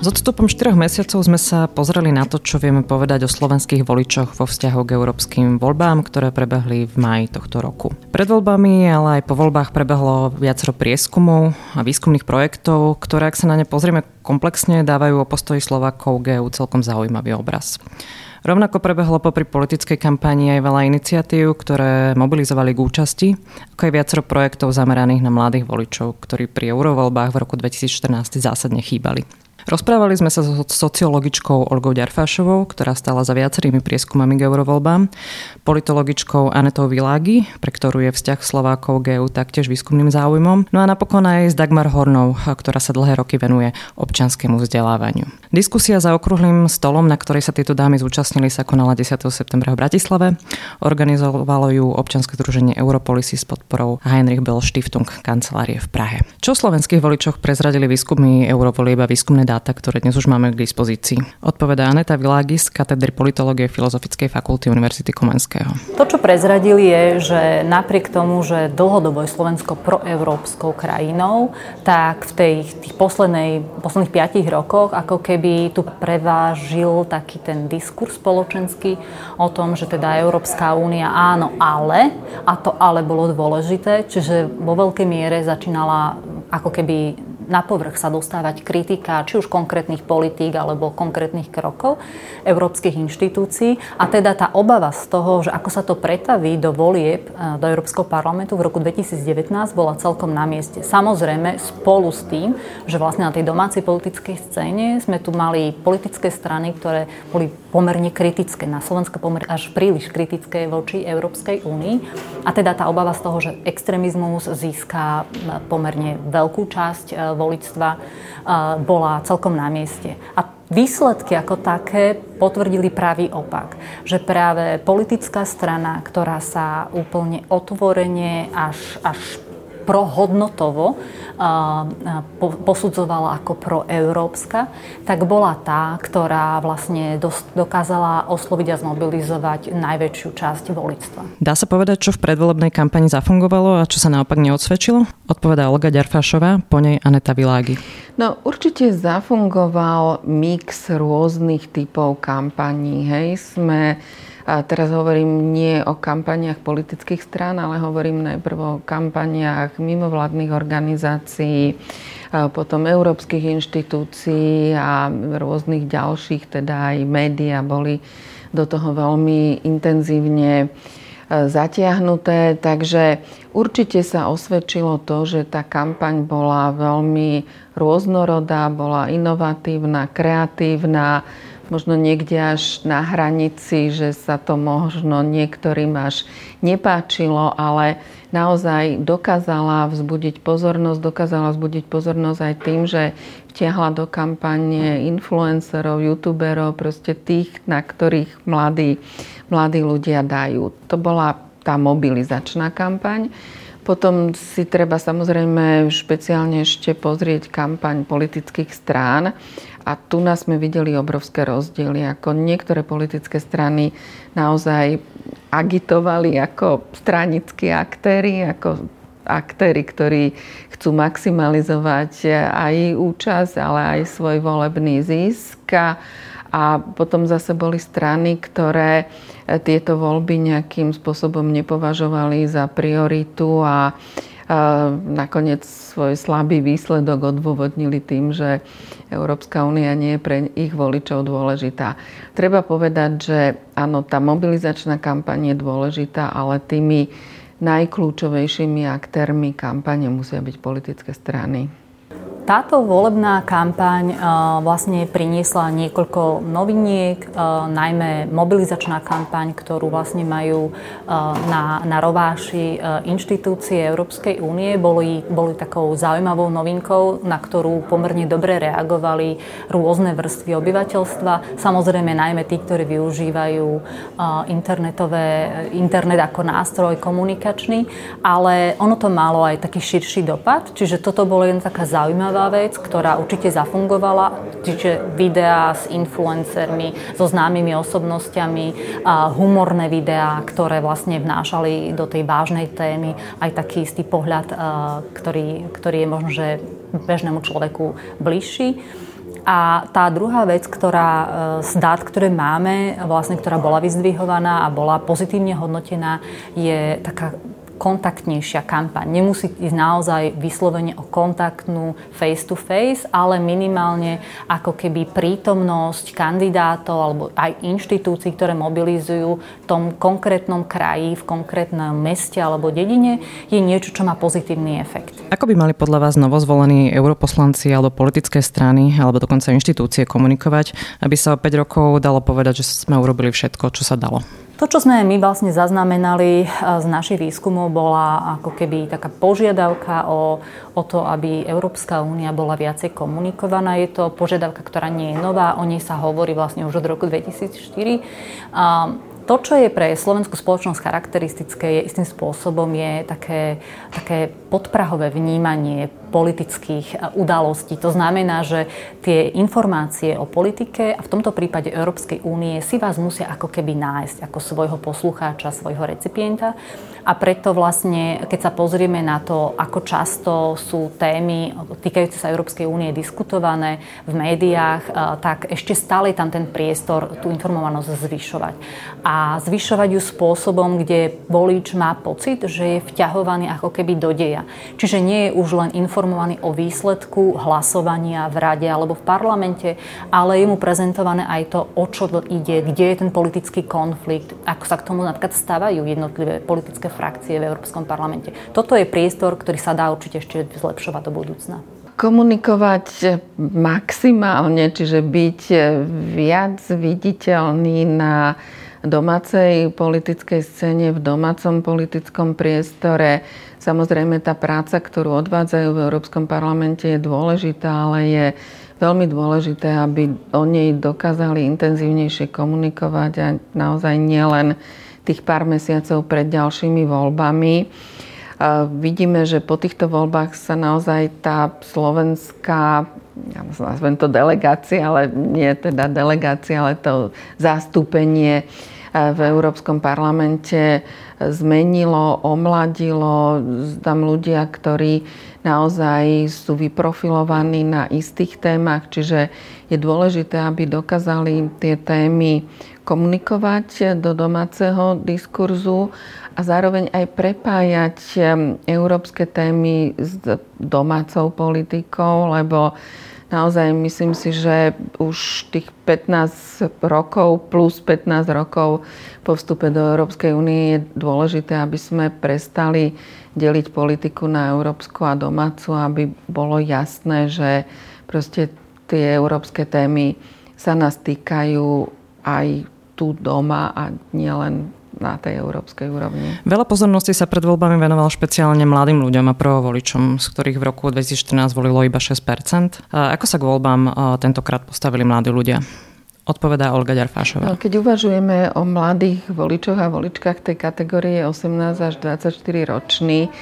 S odstupom 4 mesiacov sme sa pozreli na to, čo vieme povedať o slovenských voličoch vo vzťahu k európskym voľbám, ktoré prebehli v maji tohto roku. Pred voľbami, ale aj po voľbách prebehlo viacero prieskumov a výskumných projektov, ktoré, ak sa na ne pozrieme komplexne, dávajú o postoji Slovákov k EU celkom zaujímavý obraz. Rovnako prebehlo popri politickej kampanii aj veľa iniciatív, ktoré mobilizovali k účasti, ako aj viacero projektov zameraných na mladých voličov, ktorí pri eurovoľbách v roku 2014 zásadne chýbali. Rozprávali sme sa so sociologičkou Olgou Ďarfášovou, ktorá stala za viacerými prieskumami k eurovoľbám, politologičkou Anetou Világi, pre ktorú je vzťah Slovákov k EU taktiež výskumným záujmom, no a napokon aj s Dagmar Hornou, ktorá sa dlhé roky venuje občanskému vzdelávaniu. Diskusia za okrúhlym stolom, na ktorej sa tieto dámy zúčastnili, sa konala 10. septembra v Bratislave. Organizovalo ju občanské združenie Europolisy s podporou Heinrich Bell Stiftung kancelárie v Prahe. Čo slovenských voličoch prezradili výskumy Eurovolieb a výskumné dáta, ktoré dnes už máme k dispozícii? Odpovedá Aneta Világis z katedry politológie Filozofickej fakulty Univerzity Komenského. To, čo prezradili je, že napriek tomu, že dlhodobo je Slovensko proeurópskou krajinou, tak v tej, tých poslednej, posledných piatich rokoch ako keby tu prevážil taký ten diskurs spoločenský o tom, že teda Európska únia áno, ale, a to ale bolo dôležité, čiže vo veľkej miere začínala ako keby na povrch sa dostávať kritika či už konkrétnych politík alebo konkrétnych krokov európskych inštitúcií. A teda tá obava z toho, že ako sa to pretaví do volieb e, do Európskeho parlamentu v roku 2019 bola celkom na mieste. Samozrejme spolu s tým, že vlastne na tej domácej politickej scéne sme tu mali politické strany, ktoré boli pomerne kritické, na Slovensku pomerne až príliš kritické voči Európskej únii. A teda tá obava z toho, že extrémizmus získa e, pomerne veľkú časť e, voličstva bola celkom na mieste. A výsledky ako také potvrdili pravý opak. Že práve politická strana, ktorá sa úplne otvorene až, až prohodnotovo posudzovala ako proeurópska, tak bola tá, ktorá vlastne dokázala osloviť a zmobilizovať najväčšiu časť voličstva. Dá sa povedať, čo v predvolebnej kampani zafungovalo a čo sa naopak neodsvedčilo? Odpovedá Olga Ďarfášová, po nej Aneta Világi. No určite zafungoval mix rôznych typov kampaní. Hej, sme a teraz hovorím nie o kampaniach politických strán, ale hovorím najprv o kampaniách mimovládnych organizácií, potom európskych inštitúcií a rôznych ďalších, teda aj médiá boli do toho veľmi intenzívne e, zatiahnuté, takže určite sa osvedčilo to, že tá kampaň bola veľmi rôznorodá, bola inovatívna, kreatívna, možno niekde až na hranici, že sa to možno niektorým až nepáčilo, ale naozaj dokázala vzbudiť pozornosť, dokázala vzbudiť pozornosť aj tým, že vtiahla do kampane influencerov, youtuberov, proste tých, na ktorých mladí, mladí ľudia dajú. To bola tá mobilizačná kampaň. Potom si treba samozrejme špeciálne ešte pozrieť kampaň politických strán. A tu nás sme videli obrovské rozdiely, ako niektoré politické strany naozaj agitovali ako stranickí aktéry, ako aktéry, ktorí chcú maximalizovať aj účasť, ale aj svoj volebný zisk. A potom zase boli strany, ktoré tieto voľby nejakým spôsobom nepovažovali za prioritu a nakoniec svoj slabý výsledok odôvodnili tým, že Európska únia nie je pre ich voličov dôležitá. Treba povedať, že áno, tá mobilizačná kampaň je dôležitá, ale tými najkľúčovejšími aktérmi kampane musia byť politické strany. Táto volebná kampaň vlastne priniesla niekoľko noviniek, najmä mobilizačná kampaň, ktorú vlastne majú na, na rováši inštitúcie Európskej únie, boli, boli takou zaujímavou novinkou, na ktorú pomerne dobre reagovali rôzne vrstvy obyvateľstva. Samozrejme najmä tí, ktorí využívajú internetové, internet ako nástroj komunikačný, ale ono to malo aj taký širší dopad, čiže toto bolo len taká zaujímavá prvá vec, ktorá určite zafungovala, čiže videá s influencermi, so známymi osobnosťami, humorné videá, ktoré vlastne vnášali do tej vážnej témy aj taký istý pohľad, ktorý, ktorý je možno, že bežnému človeku bližší. A tá druhá vec, ktorá e, z dát, ktoré máme, vlastne, ktorá bola vyzdvihovaná a bola pozitívne hodnotená, je taká kontaktnejšia kampaň. Nemusí ísť naozaj vyslovene o kontaktnú face-to-face, ale minimálne ako keby prítomnosť kandidátov alebo aj inštitúcií, ktoré mobilizujú v tom konkrétnom kraji, v konkrétnom meste alebo dedine, je niečo, čo má pozitívny efekt. Ako by mali podľa vás novozvolení europoslanci alebo politické strany alebo dokonca inštitúcie komunikovať, aby sa o 5 rokov dalo povedať, že sme urobili všetko, čo sa dalo? To, čo sme my vlastne zaznamenali eh, z našich výskumov, bola ako keby taká požiadavka o, o to, aby Európska únia bola viacej komunikovaná. Je to požiadavka, ktorá nie je nová, o nej sa hovorí vlastne už od roku 2004. A to, čo je pre slovenskú spoločnosť charakteristické, je istým spôsobom je také, také podprahové vnímanie politických e, udalostí. To znamená, že tie informácie o politike a v tomto prípade Európskej únie si vás musia ako keby nájsť ako svojho poslucháča, svojho recipienta. A preto vlastne, keď sa pozrieme na to, ako často sú témy týkajúce sa Európskej únie diskutované v médiách, e, tak ešte stále tam ten priestor tú informovanosť zvyšovať. A zvyšovať ju spôsobom, kde volič má pocit, že je vťahovaný ako keby do deja. Čiže nie je už len informovaný informovaný o výsledku hlasovania v rade alebo v parlamente, ale je mu prezentované aj to, o čo ide, kde je ten politický konflikt, ako sa k tomu napríklad stávajú jednotlivé politické frakcie v Európskom parlamente. Toto je priestor, ktorý sa dá určite ešte zlepšovať do budúcna komunikovať maximálne, čiže byť viac viditeľný na domácej politickej scéne, v domácom politickom priestore. Samozrejme, tá práca, ktorú odvádzajú v Európskom parlamente, je dôležitá, ale je veľmi dôležité, aby o nej dokázali intenzívnejšie komunikovať a naozaj nielen tých pár mesiacov pred ďalšími voľbami. Vidíme, že po týchto voľbách sa naozaj tá slovenská, ja nazvem to delegácia, ale nie teda delegácia, ale to zastúpenie v Európskom parlamente zmenilo, omladilo. Tam ľudia, ktorí naozaj sú vyprofilovaní na istých témach, čiže je dôležité, aby dokázali tie témy komunikovať do domáceho diskurzu a zároveň aj prepájať európske témy s domácou politikou, lebo naozaj myslím si, že už tých 15 rokov plus 15 rokov po vstupe do Európskej únie je dôležité, aby sme prestali deliť politiku na európsku a domácu, aby bolo jasné, že proste tie európske témy sa nás týkajú aj tu doma a nielen na tej európskej úrovni. Veľa pozornosti sa pred voľbami venoval špeciálne mladým ľuďom a prvovoličom, z ktorých v roku 2014 volilo iba 6 a Ako sa k voľbám tentokrát postavili mladí ľudia? Odpovedá Olga Ďarfášová. No, keď uvažujeme o mladých voličoch a voličkách tej kategórie 18 až 24 roční,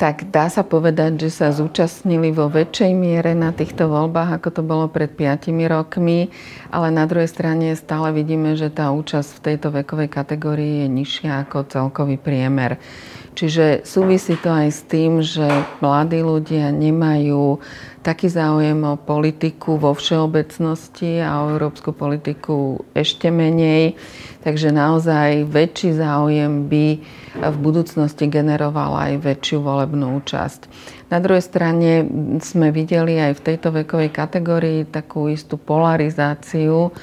tak dá sa povedať, že sa zúčastnili vo väčšej miere na týchto voľbách, ako to bolo pred 5 rokmi, ale na druhej strane stále vidíme, že tá účasť v tejto vekovej kategórii je nižšia ako celkový priemer. Čiže súvisí to aj s tým, že mladí ľudia nemajú taký záujem o politiku vo všeobecnosti a o európsku politiku ešte menej. Takže naozaj väčší záujem by v budúcnosti generoval aj väčšiu volebnú účasť. Na druhej strane sme videli aj v tejto vekovej kategórii takú istú polarizáciu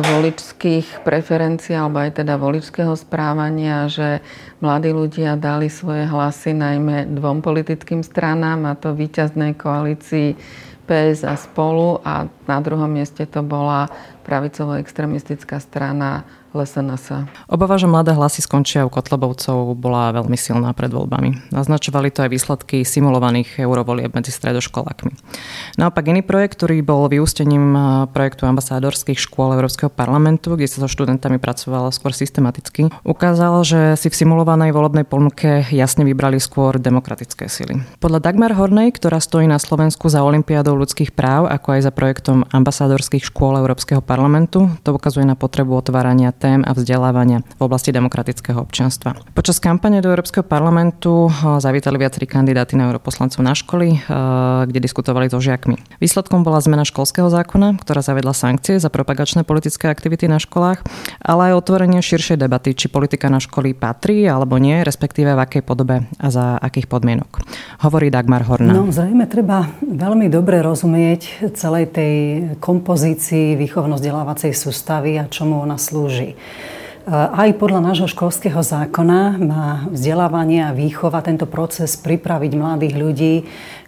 voličských preferencií alebo aj teda voličského správania, že mladí ľudia dali svoje hlasy najmä dvom politickým stranám a to víťaznej koalícii PS a spolu a na druhom mieste to bola pravicovo-extremistická strana LSNS. Obava, že mladé hlasy skončia u Kotlebovcov, bola veľmi silná pred voľbami. Naznačovali to aj výsledky simulovaných eurovolieb medzi stredoškolákmi. Naopak iný projekt, ktorý bol vyústením projektu ambasádorských škôl Európskeho parlamentu, kde sa so študentami pracovalo skôr systematicky, ukázal, že si v simulovanej volebnej ponuke jasne vybrali skôr demokratické sily. Podľa Dagmar Hornej, ktorá stojí na Slovensku za Olympiádou ľudských práv, ako aj za projektom ambasádorských škôl Európskeho parlamentu, to ukazuje na potrebu otvárania tém a vzdelávania v oblasti demokratického občianstva. Počas kampane do Európskeho parlamentu zavítali viacerí kandidáti na europoslancov na školy, kde diskutovali so žiakmi. Výsledkom bola zmena školského zákona, ktorá zavedla sankcie za propagačné politické aktivity na školách, ale aj otvorenie širšej debaty, či politika na školy patrí alebo nie, respektíve v akej podobe a za akých podmienok. Hovorí Dagmar Horná. No, zrejme treba veľmi dobre rozumieť celej tej kompozícii výchovno-vzdelávacej sústavy a čomu ona slúži. Aj podľa nášho školského zákona má vzdelávanie a výchova tento proces pripraviť mladých ľudí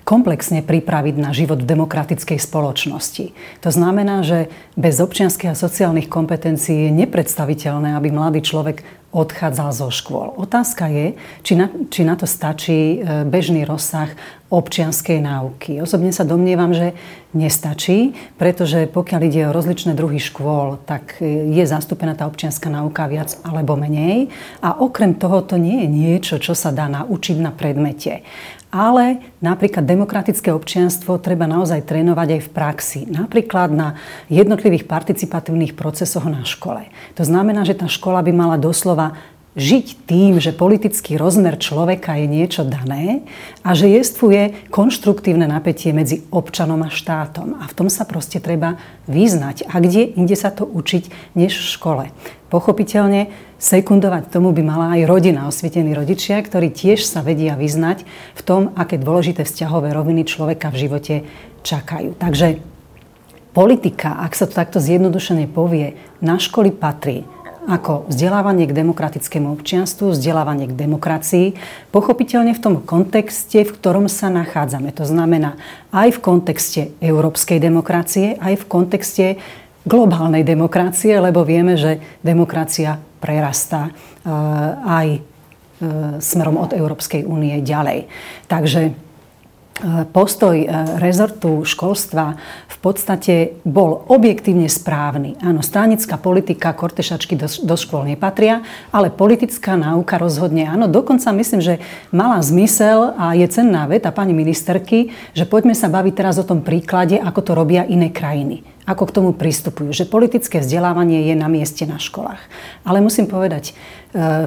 komplexne pripraviť na život v demokratickej spoločnosti. To znamená, že bez občianských a sociálnych kompetencií je nepredstaviteľné, aby mladý človek odchádzal zo škôl. Otázka je, či na, či na to stačí e, bežný rozsah občianskej náuky. Osobne sa domnievam, že nestačí, pretože pokiaľ ide o rozličné druhy škôl, tak e, je zastúpená tá občianská náuka viac alebo menej. A okrem toho to nie je niečo, čo sa dá naučiť na predmete. Ale napríklad demokratické občianstvo treba naozaj trénovať aj v praxi. Napríklad na jednotlivých participatívnych procesoch na škole. To znamená, že tá škola by mala doslova žiť tým, že politický rozmer človeka je niečo dané a že jestvuje konštruktívne napätie medzi občanom a štátom. A v tom sa proste treba vyznať. A kde inde sa to učiť, než v škole. Pochopiteľne sekundovať tomu by mala aj rodina, osvietení rodičia, ktorí tiež sa vedia vyznať v tom, aké dôležité vzťahové roviny človeka v živote čakajú. Takže politika, ak sa to takto zjednodušene povie, na školy patrí ako vzdelávanie k demokratickému občianstvu, vzdelávanie k demokracii, pochopiteľne v tom kontexte, v ktorom sa nachádzame. To znamená aj v kontexte európskej demokracie, aj v kontexte globálnej demokracie, lebo vieme, že demokracia prerastá eh, aj eh, smerom od Európskej únie ďalej. Takže postoj e, rezortu školstva v podstate bol objektívne správny. Áno, stranická politika, kortešačky do, do škôl nepatria, ale politická náuka rozhodne áno. Dokonca myslím, že mala zmysel a je cenná veta pani ministerky, že poďme sa baviť teraz o tom príklade, ako to robia iné krajiny ako k tomu pristupujú. Že politické vzdelávanie je na mieste na školách. Ale musím povedať e,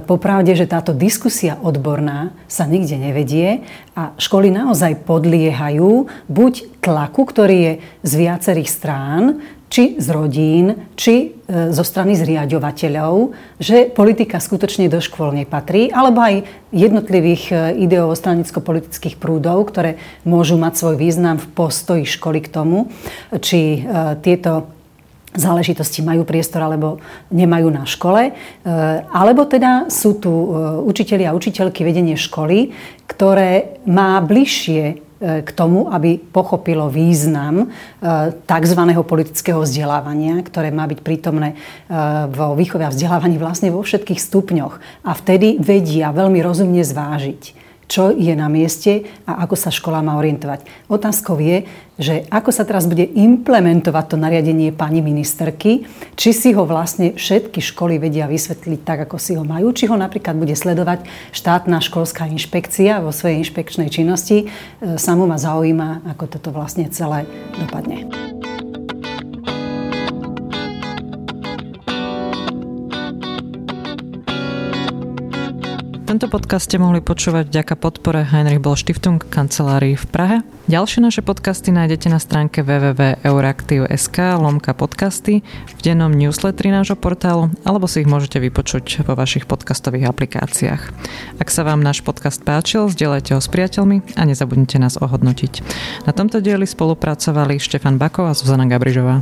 popravde, že táto diskusia odborná sa nikde nevedie a školy naozaj podliehajú buď tlaku, ktorý je z viacerých strán, či z rodín, či e, zo strany zriadovateľov, že politika skutočne do škôl nepatrí, alebo aj jednotlivých e, ideovo-stranicko-politických prúdov, ktoré môžu mať svoj význam v postoji školy k tomu, či e, tieto záležitosti majú priestor alebo nemajú na škole. Alebo teda sú tu učiteľi a učiteľky vedenie školy, ktoré má bližšie k tomu, aby pochopilo význam e, tzv. politického vzdelávania, ktoré má byť prítomné e, vo výchove a vzdelávaní vlastne vo všetkých stupňoch. A vtedy vedia veľmi rozumne zvážiť, čo je na mieste a ako sa škola má orientovať. Otázkou je, že ako sa teraz bude implementovať to nariadenie pani ministerky, či si ho vlastne všetky školy vedia vysvetliť tak, ako si ho majú, či ho napríklad bude sledovať štátna školská inšpekcia vo svojej inšpekčnej činnosti. E, Samú ma zaujíma, ako toto vlastne celé dopadne. Tento podcast ste mohli počúvať vďaka podpore Heinrich Boll Stiftung kancelárii v Prahe. Ďalšie naše podcasty nájdete na stránke www.euraktiv.sk lomka podcasty v dennom newsletteri nášho portálu alebo si ich môžete vypočuť vo vašich podcastových aplikáciách. Ak sa vám náš podcast páčil, zdieľajte ho s priateľmi a nezabudnite nás ohodnotiť. Na tomto dieli spolupracovali Štefan Bakov a Zuzana Gabrižová.